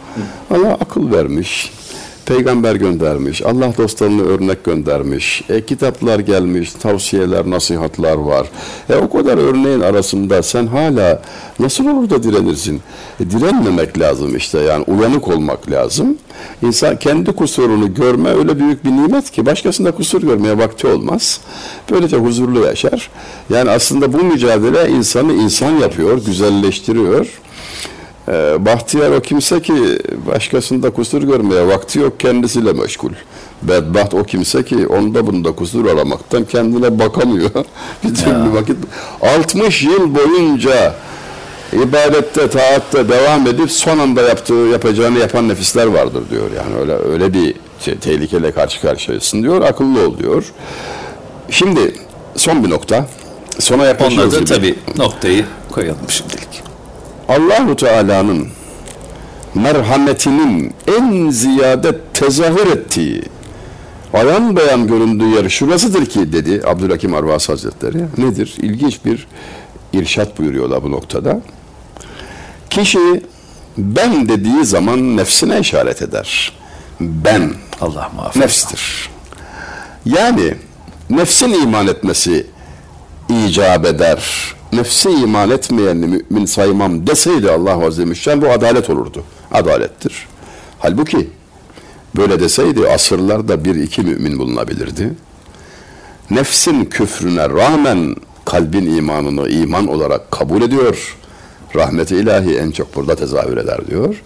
S2: Allah akıl vermiş, peygamber göndermiş, Allah dostlarını örnek göndermiş, e, kitaplar gelmiş, tavsiyeler, nasihatlar var. E, o kadar örneğin arasında sen hala nasıl olur da direnirsin? E, direnmemek lazım işte yani uyanık olmak lazım. İnsan kendi kusurunu görme öyle büyük bir nimet ki başkasında kusur görmeye vakti olmaz. Böylece huzurlu yaşar. Yani aslında bu mücadele insanı insan yapıyor, güzelleştiriyor. E, bahtiyar o kimse ki başkasında kusur görmeye vakti yok kendisiyle meşgul. Bedbaht o kimse ki onda bunda kusur aramaktan kendine bakamıyor. [LAUGHS] bir türlü vakit. 60 yıl boyunca ibadette, taatte devam edip son anda yaptığı, yapacağını yapan nefisler vardır diyor. Yani öyle öyle bir şey, tehlikeyle karşı karşıyasın diyor. Akıllı ol diyor. Şimdi son bir nokta. Sona
S1: yaklaşıyoruz Onunla da tabii noktayı koyalım şimdilik.
S2: Allahu Teala'nın merhametinin en ziyade tezahür ettiği ayan beyan göründüğü yer şurasıdır ki dedi Abdülhakim Arvas Hazretleri. Nedir? İlginç bir irşat buyuruyorlar bu noktada. Kişi Ben dediği zaman nefsine işaret eder. Ben
S1: Allah muhafaza.
S2: nefstir. Yani nefsin iman etmesi icap eder. Nefsi iman etmeyenini mümin saymam deseydi Allah Azze Celle bu adalet olurdu. Adalettir. Halbuki böyle deseydi asırlarda bir iki mümin bulunabilirdi. Nefsin küfrüne rağmen kalbin imanını iman olarak kabul ediyor. Rahmeti ilahi en çok burada tezahür eder diyor.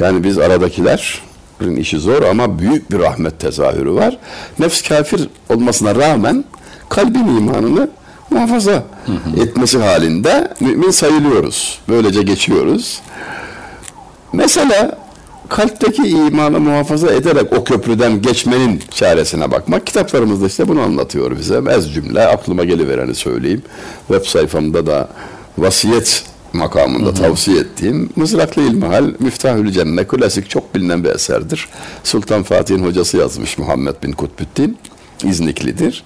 S2: Yani biz aradakilerin işi zor ama büyük bir rahmet tezahürü var. Nefs kafir olmasına rağmen kalbin imanını muhafaza etmesi halinde mümin sayılıyoruz. Böylece geçiyoruz. Mesela kalpteki imanı muhafaza ederek o köprüden geçmenin çaresine bakmak. Kitaplarımızda işte bunu anlatıyor bize. Ez cümle aklıma gelivereni söyleyeyim. Web sayfamda da vasiyet makamında tavsiye ettiğim Mızraklı İlmihal Miftahül Cenne klasik çok bilinen bir eserdir. Sultan Fatih'in hocası yazmış Muhammed bin Kutbüddin. İzniklidir.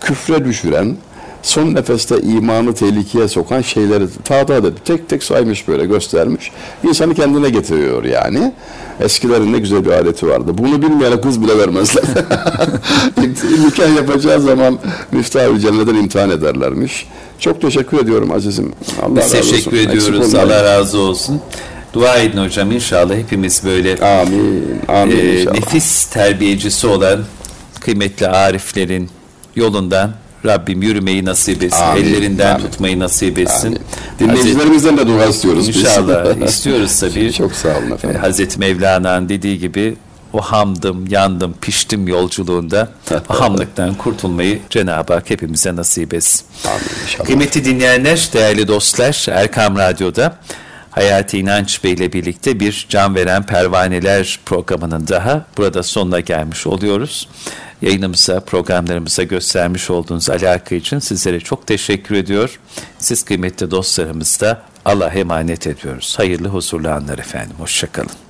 S2: Küfre düşüren, son nefeste imanı tehlikeye sokan şeyleri tadat edip tek tek saymış böyle göstermiş. İnsanı kendine getiriyor yani. Eskilerin ne güzel bir adeti vardı. Bunu bilmeyene kız bile vermezler. [LAUGHS] Nikah yapacağı zaman Miftahül Cennet'ten imtihan ederlermiş. Çok teşekkür ediyorum azizim. Allah
S1: Biz
S2: razı olsun.
S1: teşekkür ediyoruz. Allah razı olsun. Dua edin hocam inşallah hepimiz böyle
S2: Amin. Amin
S1: e,
S2: inşallah.
S1: nefis terbiyecisi olan kıymetli ariflerin yolundan Rabbim yürümeyi nasip etsin.
S2: Amin,
S1: Ellerinden
S2: amin.
S1: tutmayı nasip etsin.
S2: Amin. Dinleyicilerimizden de dua istiyoruz biz.
S1: İnşallah [LAUGHS] istiyoruz tabii.
S2: Çok sağ olun
S1: E,
S2: efendim.
S1: Hazreti Mevlana'nın dediği gibi o hamdım, yandım, piştim yolculuğunda [LAUGHS] hamlıktan kurtulmayı Cenab-ı Hak hepimize nasip etsin.
S2: Amin.
S1: Kıymetli dinleyenler, değerli dostlar, Erkam Radyo'da Hayati İnanç Bey ile birlikte bir Can Veren Pervaneler programının daha burada sonuna gelmiş oluyoruz. Yayınımıza, programlarımıza göstermiş olduğunuz alaka için sizlere çok teşekkür ediyor. Siz kıymetli dostlarımız da Allah'a emanet ediyoruz. Hayırlı huzurlu anlar efendim. Hoşçakalın.